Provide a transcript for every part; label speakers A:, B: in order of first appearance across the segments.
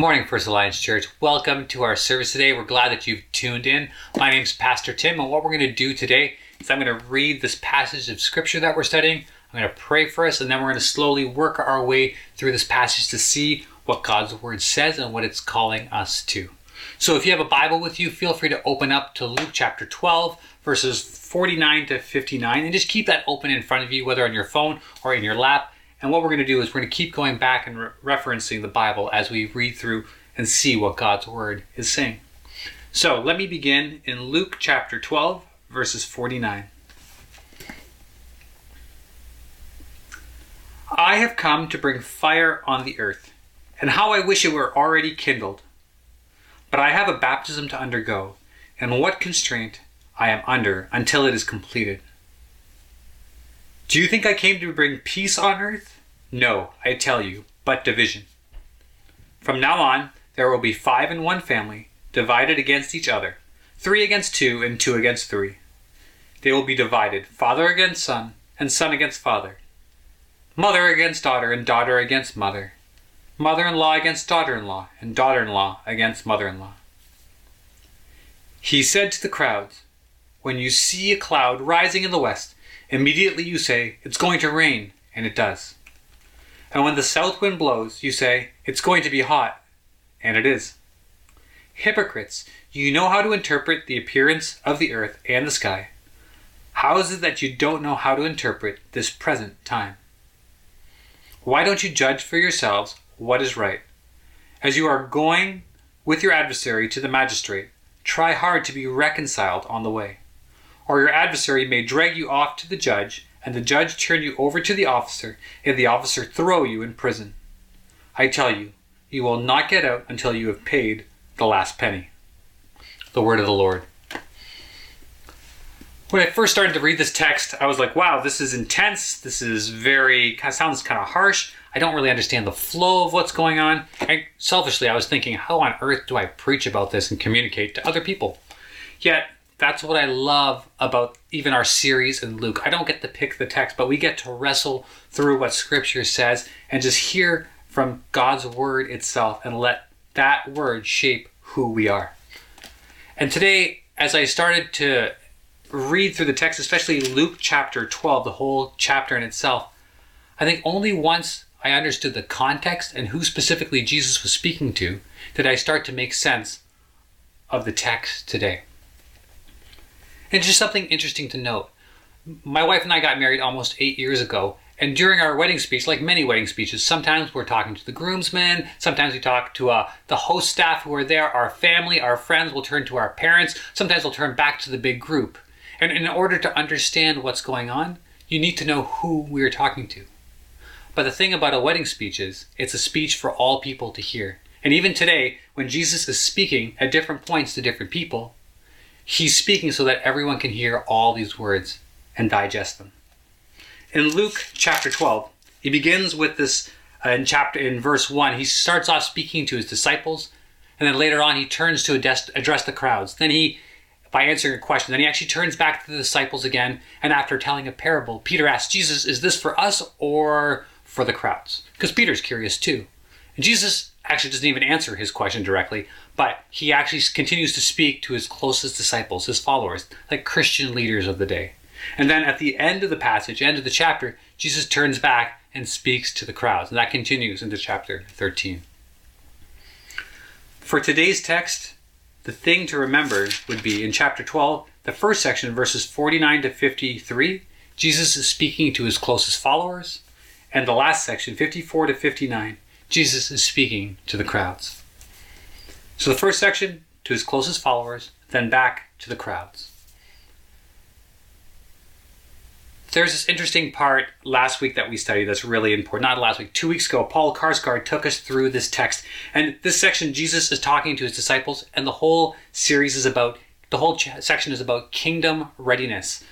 A: Good morning, First Alliance Church. Welcome to our service today. We're glad that you've tuned in. My name is Pastor Tim, and what we're going to do today is I'm going to read this passage of scripture that we're studying. I'm going to pray for us, and then we're going to slowly work our way through this passage to see what God's Word says and what it's calling us to. So if you have a Bible with you, feel free to open up to Luke chapter 12, verses 49 to 59, and just keep that open in front of you, whether on your phone or in your lap. And what we're going to do is we're going to keep going back and re- referencing the Bible as we read through and see what God's Word is saying. So let me begin in Luke chapter 12, verses 49. I have come to bring fire on the earth, and how I wish it were already kindled. But I have a baptism to undergo, and what constraint I am under until it is completed. Do you think I came to bring peace on earth? No, I tell you, but division. From now on, there will be five in one family, divided against each other, three against two, and two against three. They will be divided, father against son, and son against father, mother against daughter, and daughter against mother, mother in law against daughter in law, and daughter in law against mother in law. He said to the crowds, When you see a cloud rising in the west, Immediately you say, It's going to rain, and it does. And when the south wind blows, you say, It's going to be hot, and it is. Hypocrites, you know how to interpret the appearance of the earth and the sky. How is it that you don't know how to interpret this present time? Why don't you judge for yourselves what is right? As you are going with your adversary to the magistrate, try hard to be reconciled on the way or your adversary may drag you off to the judge, and the judge turn you over to the officer, and the officer throw you in prison. I tell you, you will not get out until you have paid the last penny. The word of the Lord. When I first started to read this text, I was like, wow, this is intense. This is very, sounds kind of harsh. I don't really understand the flow of what's going on. And selfishly, I was thinking, how on earth do I preach about this and communicate to other people? Yet, that's what I love about even our series in Luke. I don't get to pick the text, but we get to wrestle through what Scripture says and just hear from God's Word itself and let that Word shape who we are. And today, as I started to read through the text, especially Luke chapter 12, the whole chapter in itself, I think only once I understood the context and who specifically Jesus was speaking to did I start to make sense of the text today. And just something interesting to note. My wife and I got married almost eight years ago, and during our wedding speech, like many wedding speeches, sometimes we're talking to the groomsmen, sometimes we talk to uh, the host staff who are there, our family, our friends, we'll turn to our parents, sometimes we'll turn back to the big group. And in order to understand what's going on, you need to know who we're talking to. But the thing about a wedding speech is, it's a speech for all people to hear. And even today, when Jesus is speaking at different points to different people, He's speaking so that everyone can hear all these words and digest them. In Luke chapter 12, he begins with this uh, in chapter in verse 1. He starts off speaking to his disciples, and then later on he turns to address, address the crowds. Then he by answering a question. Then he actually turns back to the disciples again, and after telling a parable, Peter asks Jesus, Is this for us or for the crowds? Because Peter's curious too. And Jesus actually doesn't even answer his question directly, but he actually continues to speak to his closest disciples, his followers, like Christian leaders of the day. And then at the end of the passage, end of the chapter, Jesus turns back and speaks to the crowds. And that continues into chapter 13. For today's text, the thing to remember would be in chapter 12, the first section, verses 49 to 53, Jesus is speaking to his closest followers. And the last section, 54 to 59, Jesus is speaking to the crowds. So the first section to his closest followers, then back to the crowds. There's this interesting part last week that we studied that's really important. Not last week, two weeks ago, Paul Karsgaard took us through this text. And this section, Jesus is talking to his disciples, and the whole series is about, the whole section is about kingdom readiness.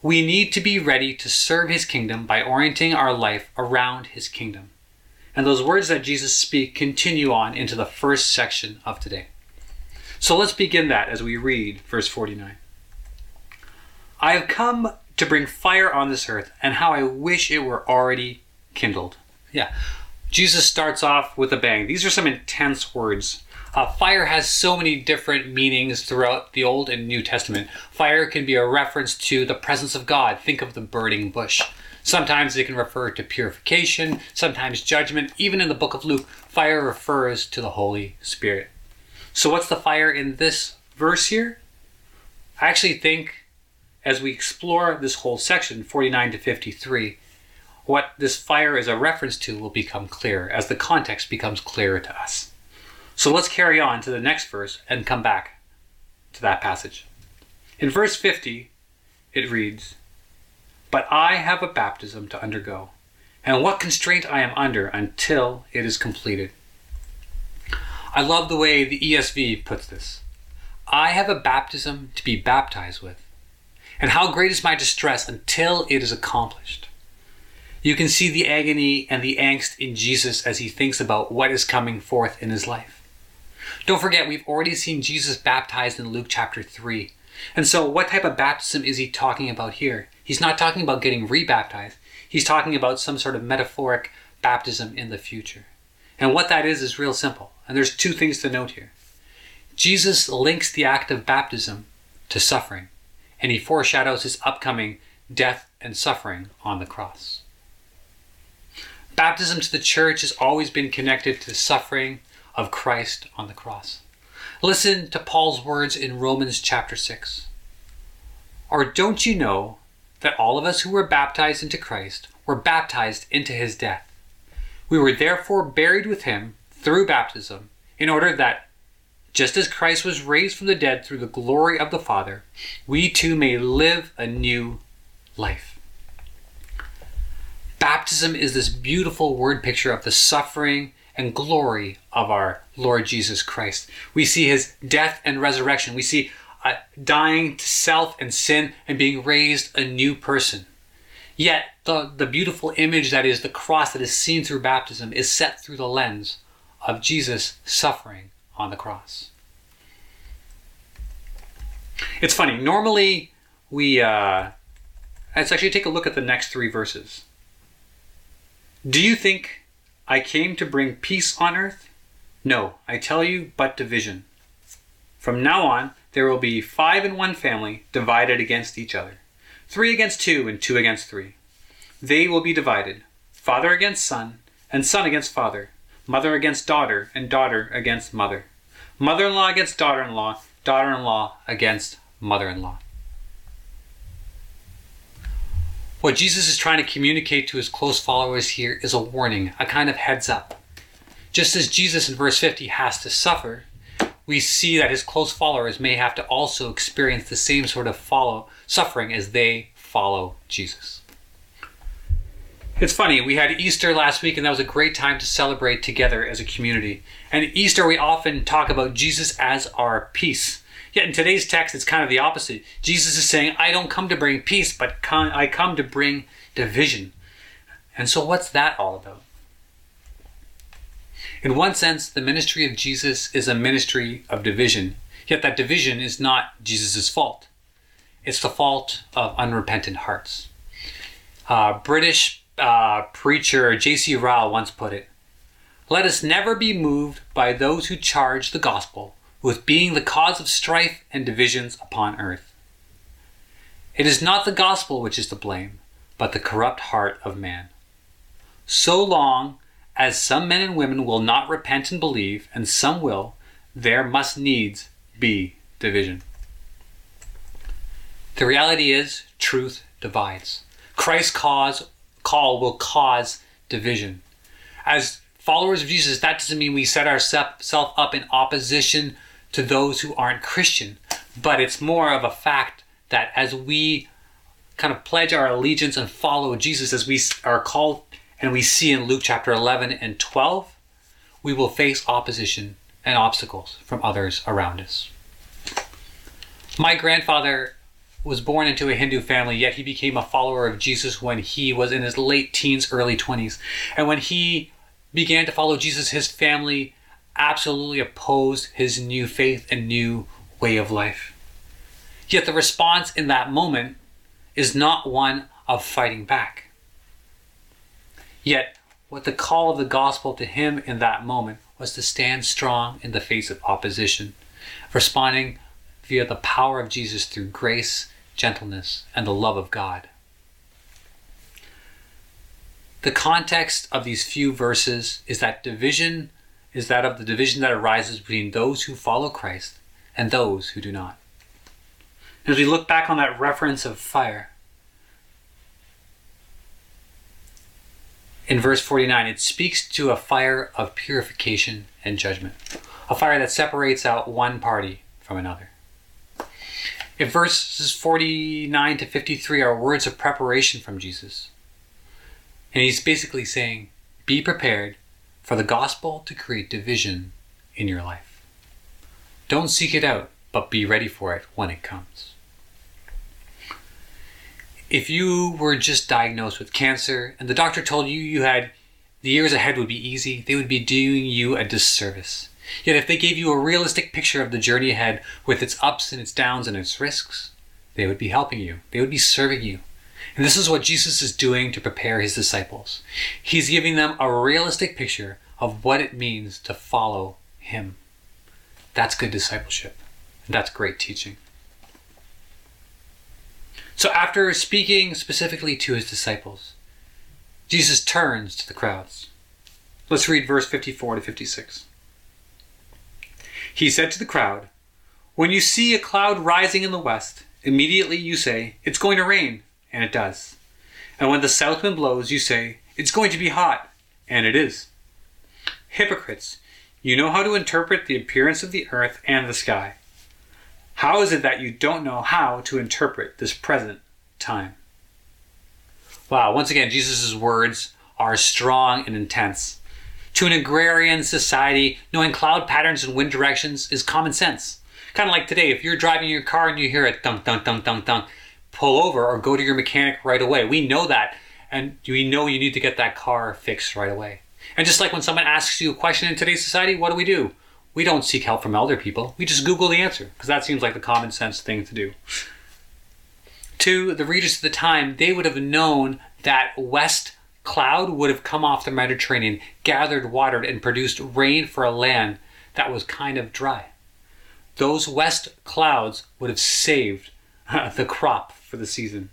A: We need to be ready to serve his kingdom by orienting our life around his kingdom. And those words that Jesus speak continue on into the first section of today. So let's begin that as we read verse 49. I have come to bring fire on this earth, and how I wish it were already kindled. Yeah. Jesus starts off with a bang. These are some intense words. Uh, fire has so many different meanings throughout the Old and New Testament. Fire can be a reference to the presence of God. Think of the burning bush. Sometimes it can refer to purification, sometimes judgment. Even in the book of Luke, fire refers to the Holy Spirit. So, what's the fire in this verse here? I actually think as we explore this whole section, 49 to 53, what this fire is a reference to will become clear as the context becomes clearer to us. So let's carry on to the next verse and come back to that passage. In verse 50, it reads, But I have a baptism to undergo, and what constraint I am under until it is completed. I love the way the ESV puts this. I have a baptism to be baptized with, and how great is my distress until it is accomplished. You can see the agony and the angst in Jesus as he thinks about what is coming forth in his life. Don't forget, we've already seen Jesus baptized in Luke chapter 3. And so, what type of baptism is he talking about here? He's not talking about getting rebaptized, he's talking about some sort of metaphoric baptism in the future. And what that is is real simple. And there's two things to note here. Jesus links the act of baptism to suffering, and he foreshadows his upcoming death and suffering on the cross. Baptism to the church has always been connected to the suffering of Christ on the cross. Listen to Paul's words in Romans chapter 6. Or don't you know that all of us who were baptized into Christ were baptized into his death? We were therefore buried with him through baptism, in order that, just as Christ was raised from the dead through the glory of the Father, we too may live a new life. Baptism is this beautiful word picture of the suffering and glory of our Lord Jesus Christ. We see his death and resurrection. We see dying to self and sin and being raised a new person. Yet, the, the beautiful image that is the cross that is seen through baptism is set through the lens of Jesus suffering on the cross. It's funny, normally we, uh, let's actually take a look at the next three verses. Do you think I came to bring peace on earth? No, I tell you, but division. From now on, there will be five in one family divided against each other, three against two, and two against three. They will be divided father against son, and son against father, mother against daughter, and daughter against mother, mother in law against daughter in law, daughter in law against mother in law. What Jesus is trying to communicate to his close followers here is a warning, a kind of heads up. Just as Jesus in verse 50 has to suffer, we see that his close followers may have to also experience the same sort of follow suffering as they follow Jesus. It's funny, we had Easter last week and that was a great time to celebrate together as a community. And Easter we often talk about Jesus as our peace. Yet in today's text, it's kind of the opposite. Jesus is saying, I don't come to bring peace, but I come to bring division. And so, what's that all about? In one sense, the ministry of Jesus is a ministry of division, yet that division is not Jesus' fault. It's the fault of unrepentant hearts. Uh, British uh, preacher J.C. Ryle once put it Let us never be moved by those who charge the gospel with being the cause of strife and divisions upon earth. It is not the gospel which is to blame, but the corrupt heart of man. So long as some men and women will not repent and believe, and some will, there must needs be division. The reality is, truth divides. Christ's cause call will cause division. As followers of Jesus, that doesn't mean we set ourselves up in opposition to those who aren't Christian. But it's more of a fact that as we kind of pledge our allegiance and follow Jesus as we are called and we see in Luke chapter 11 and 12, we will face opposition and obstacles from others around us. My grandfather was born into a Hindu family, yet he became a follower of Jesus when he was in his late teens, early 20s. And when he began to follow Jesus, his family absolutely opposed his new faith and new way of life. Yet the response in that moment is not one of fighting back. Yet, what the call of the gospel to him in that moment was to stand strong in the face of opposition, responding via the power of Jesus through grace, gentleness, and the love of God. The context of these few verses is that division is that of the division that arises between those who follow Christ and those who do not. As we look back on that reference of fire, in verse 49, it speaks to a fire of purification and judgment, a fire that separates out one party from another. If verses 49 to 53 are words of preparation from Jesus, and he's basically saying, be prepared for the gospel to create division in your life. Don't seek it out, but be ready for it when it comes. If you were just diagnosed with cancer and the doctor told you you had the years ahead would be easy, they would be doing you a disservice. Yet if they gave you a realistic picture of the journey ahead with its ups and its downs and its risks, they would be helping you. They would be serving you. And this is what Jesus is doing to prepare his disciples. He's giving them a realistic picture of what it means to follow him. That's good discipleship. That's great teaching. So, after speaking specifically to his disciples, Jesus turns to the crowds. Let's read verse 54 to 56. He said to the crowd, When you see a cloud rising in the west, immediately you say, It's going to rain and it does. And when the south wind blows, you say, It's going to be hot, and it is. Hypocrites, you know how to interpret the appearance of the earth and the sky. How is it that you don't know how to interpret this present time? Wow, once again, Jesus' words are strong and intense. To an agrarian society, knowing cloud patterns and wind directions is common sense. Kind of like today, if you're driving your car and you hear it dunk, dunk, dunk, dunk, dunk, pull over or go to your mechanic right away. We know that, and we know you need to get that car fixed right away. And just like when someone asks you a question in today's society, what do we do? We don't seek help from elder people. We just Google the answer because that seems like the common sense thing to do. To the readers of the time, they would have known that west cloud would have come off the Mediterranean, gathered, watered, and produced rain for a land that was kind of dry. Those west clouds would have saved uh, the crop for the season.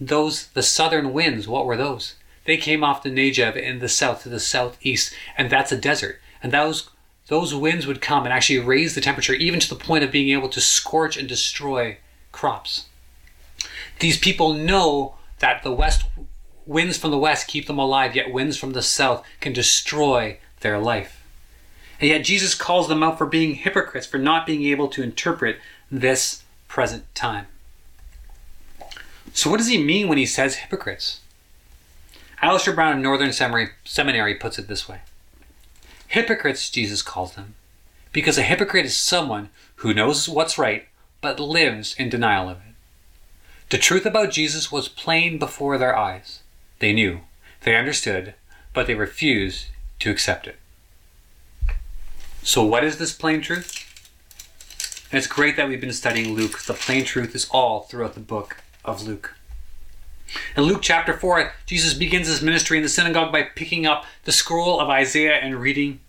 A: Those, the southern winds, what were those? They came off the Negev in the south to the southeast, and that's a desert. And those those winds would come and actually raise the temperature even to the point of being able to scorch and destroy crops. These people know that the west winds from the west keep them alive, yet winds from the south can destroy their life. And yet Jesus calls them out for being hypocrites, for not being able to interpret this present time. So, what does he mean when he says hypocrites? Alistair Brown of Northern Seminary puts it this way Hypocrites, Jesus calls them, because a hypocrite is someone who knows what's right but lives in denial of it. The truth about Jesus was plain before their eyes. They knew, they understood, but they refused to accept it. So, what is this plain truth? It's great that we've been studying Luke. The plain truth is all throughout the book of Luke. In Luke chapter 4, Jesus begins his ministry in the synagogue by picking up the scroll of Isaiah and reading,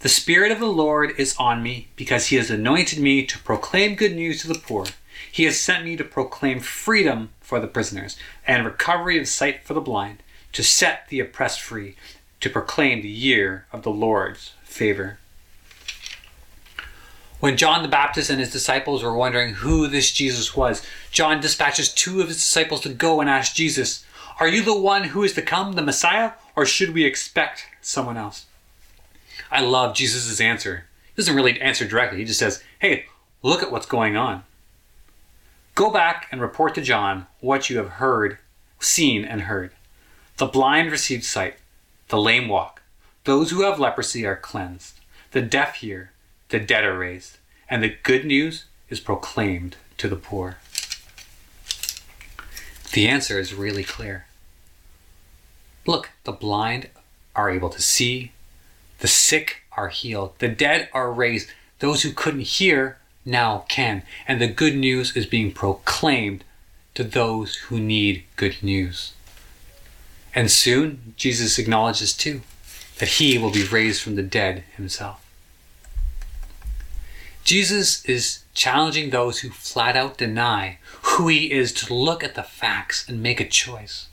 A: The Spirit of the Lord is on me, because he has anointed me to proclaim good news to the poor. He has sent me to proclaim freedom for the prisoners and recovery of sight for the blind, to set the oppressed free, to proclaim the year of the Lord's favor. When John the Baptist and his disciples were wondering who this Jesus was, John dispatches two of his disciples to go and ask Jesus, Are you the one who is to come, the Messiah, or should we expect someone else? I love Jesus' answer. He doesn't really answer directly, he just says, Hey, look at what's going on. Go back and report to John what you have heard, seen, and heard. The blind receive sight, the lame walk, those who have leprosy are cleansed, the deaf hear the dead are raised, and the good news is proclaimed to the poor. The answer is really clear. Look, the blind are able to see, the sick are healed, the dead are raised, those who couldn't hear now can, and the good news is being proclaimed to those who need good news. And soon, Jesus acknowledges too that he will be raised from the dead himself. Jesus is challenging those who flat out deny who he is to look at the facts and make a choice.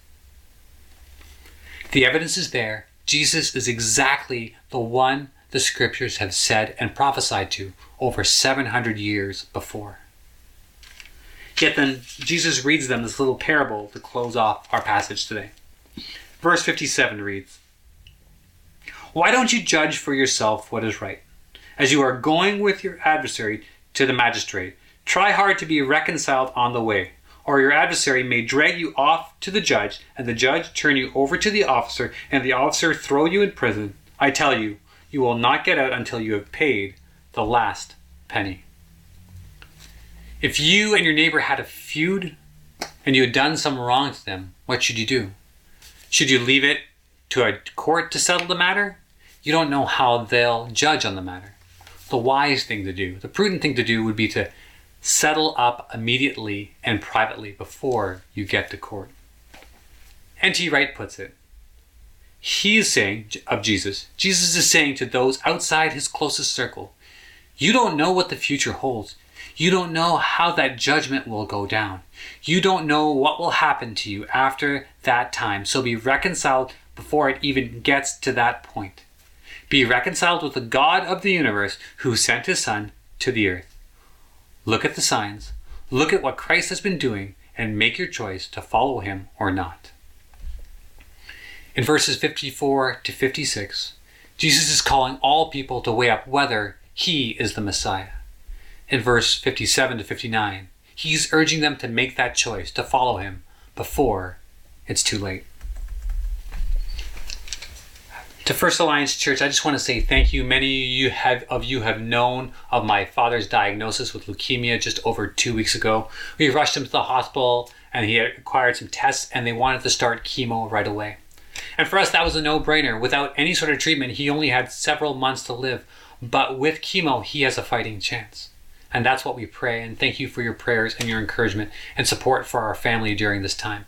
A: The evidence is there. Jesus is exactly the one the scriptures have said and prophesied to over 700 years before. Yet then, Jesus reads them this little parable to close off our passage today. Verse 57 reads Why don't you judge for yourself what is right? As you are going with your adversary to the magistrate, try hard to be reconciled on the way, or your adversary may drag you off to the judge, and the judge turn you over to the officer, and the officer throw you in prison. I tell you, you will not get out until you have paid the last penny. If you and your neighbor had a feud and you had done some wrong to them, what should you do? Should you leave it to a court to settle the matter? You don't know how they'll judge on the matter. The wise thing to do, the prudent thing to do would be to settle up immediately and privately before you get to court. N.T. Wright puts it. He is saying of Jesus, Jesus is saying to those outside his closest circle, you don't know what the future holds. You don't know how that judgment will go down. You don't know what will happen to you after that time. So be reconciled before it even gets to that point. Be reconciled with the God of the universe who sent his Son to the earth. Look at the signs, look at what Christ has been doing, and make your choice to follow him or not. In verses 54 to 56, Jesus is calling all people to weigh up whether he is the Messiah in verse 57 to 59. He's urging them to make that choice, to follow him before it's too late. To First Alliance Church, I just want to say thank you. Many of you have, of you have known of my father's diagnosis with leukemia just over two weeks ago. We rushed him to the hospital and he acquired some tests and they wanted to start chemo right away. And for us, that was a no brainer. Without any sort of treatment, he only had several months to live. But with chemo, he has a fighting chance. And that's what we pray. And thank you for your prayers and your encouragement and support for our family during this time.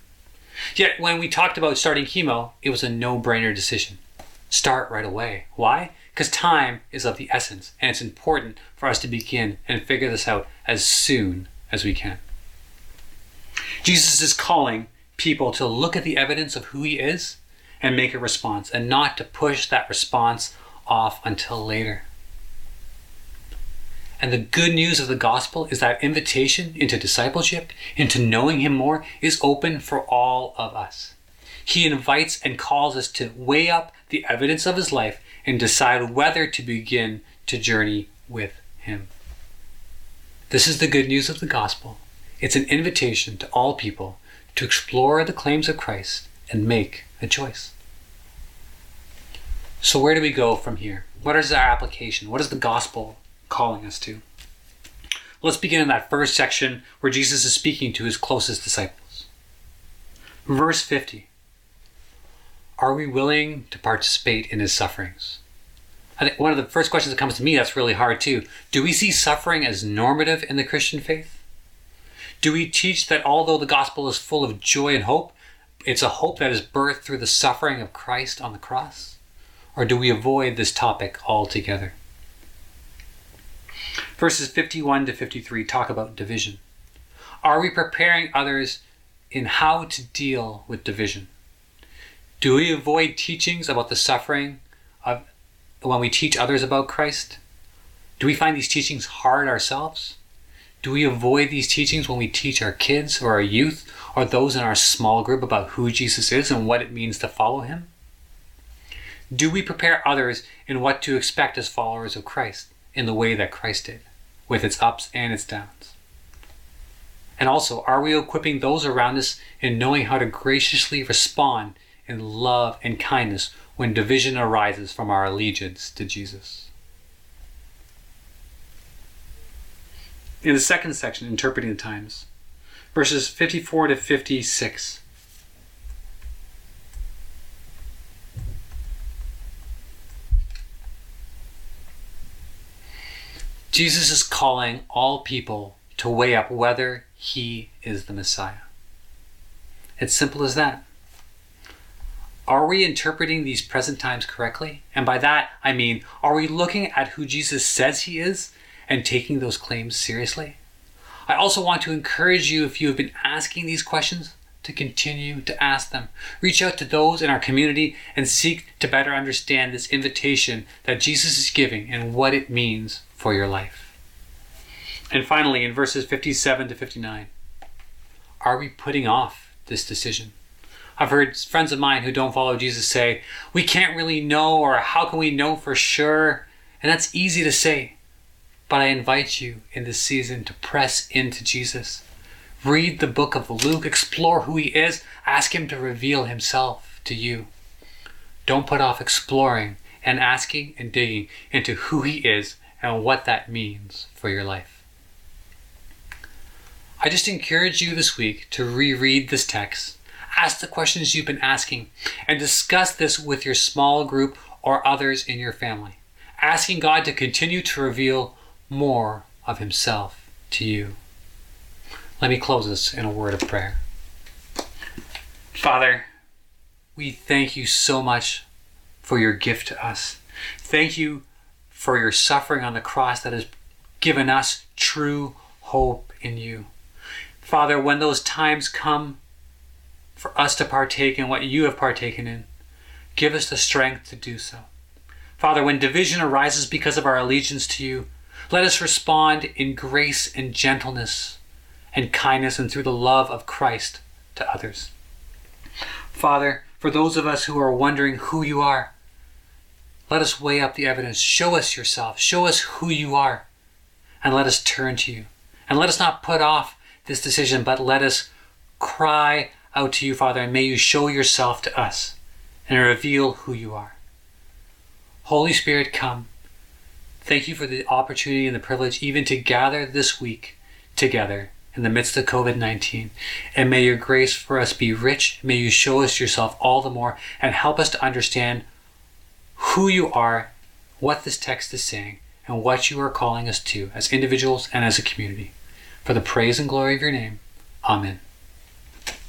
A: Yet, when we talked about starting chemo, it was a no brainer decision. Start right away. Why? Because time is of the essence, and it's important for us to begin and figure this out as soon as we can. Jesus is calling people to look at the evidence of who he is and make a response, and not to push that response off until later. And the good news of the gospel is that invitation into discipleship, into knowing Him more, is open for all of us. He invites and calls us to weigh up the evidence of His life and decide whether to begin to journey with Him. This is the good news of the gospel. It's an invitation to all people to explore the claims of Christ and make a choice. So, where do we go from here? What is our application? What is the gospel calling us to. Let's begin in that first section where Jesus is speaking to his closest disciples. Verse 50 Are we willing to participate in his sufferings? I think one of the first questions that comes to me that's really hard too. Do we see suffering as normative in the Christian faith? Do we teach that although the gospel is full of joy and hope, it's a hope that is birthed through the suffering of Christ on the cross? Or do we avoid this topic altogether? Verses 51 to 53 talk about division. Are we preparing others in how to deal with division? Do we avoid teachings about the suffering of when we teach others about Christ? Do we find these teachings hard ourselves? Do we avoid these teachings when we teach our kids or our youth or those in our small group about who Jesus is and what it means to follow him? Do we prepare others in what to expect as followers of Christ? in the way that Christ did, with its ups and its downs? And also, are we equipping those around us in knowing how to graciously respond in love and kindness when division arises from our allegiance to Jesus? In the second section, Interpreting the Times, verses 54 to 56. Jesus is calling all people to weigh up whether he is the Messiah. It's simple as that. Are we interpreting these present times correctly? And by that, I mean, are we looking at who Jesus says he is and taking those claims seriously? I also want to encourage you, if you have been asking these questions, to continue to ask them. Reach out to those in our community and seek to better understand this invitation that Jesus is giving and what it means for your life. And finally, in verses 57 to 59, are we putting off this decision? I've heard friends of mine who don't follow Jesus say, We can't really know, or how can we know for sure? And that's easy to say. But I invite you in this season to press into Jesus. Read the book of Luke, explore who he is, ask him to reveal himself to you. Don't put off exploring and asking and digging into who he is and what that means for your life. I just encourage you this week to reread this text ask the questions you've been asking, and discuss this with your small group or others in your family, asking God to continue to reveal more of Himself to you. Let me close this in a word of prayer. Father, we thank you so much for your gift to us. Thank you for your suffering on the cross that has given us true hope in you. Father, when those times come for us to partake in what you have partaken in. Give us the strength to do so. Father, when division arises because of our allegiance to you, let us respond in grace and gentleness and kindness and through the love of Christ to others. Father, for those of us who are wondering who you are, let us weigh up the evidence. Show us yourself. Show us who you are. And let us turn to you. And let us not put off this decision, but let us cry out to you, Father, and may you show yourself to us and reveal who you are. Holy Spirit, come. Thank you for the opportunity and the privilege even to gather this week together in the midst of COVID 19. And may your grace for us be rich. May you show us yourself all the more and help us to understand who you are, what this text is saying, and what you are calling us to as individuals and as a community. For the praise and glory of your name. Amen.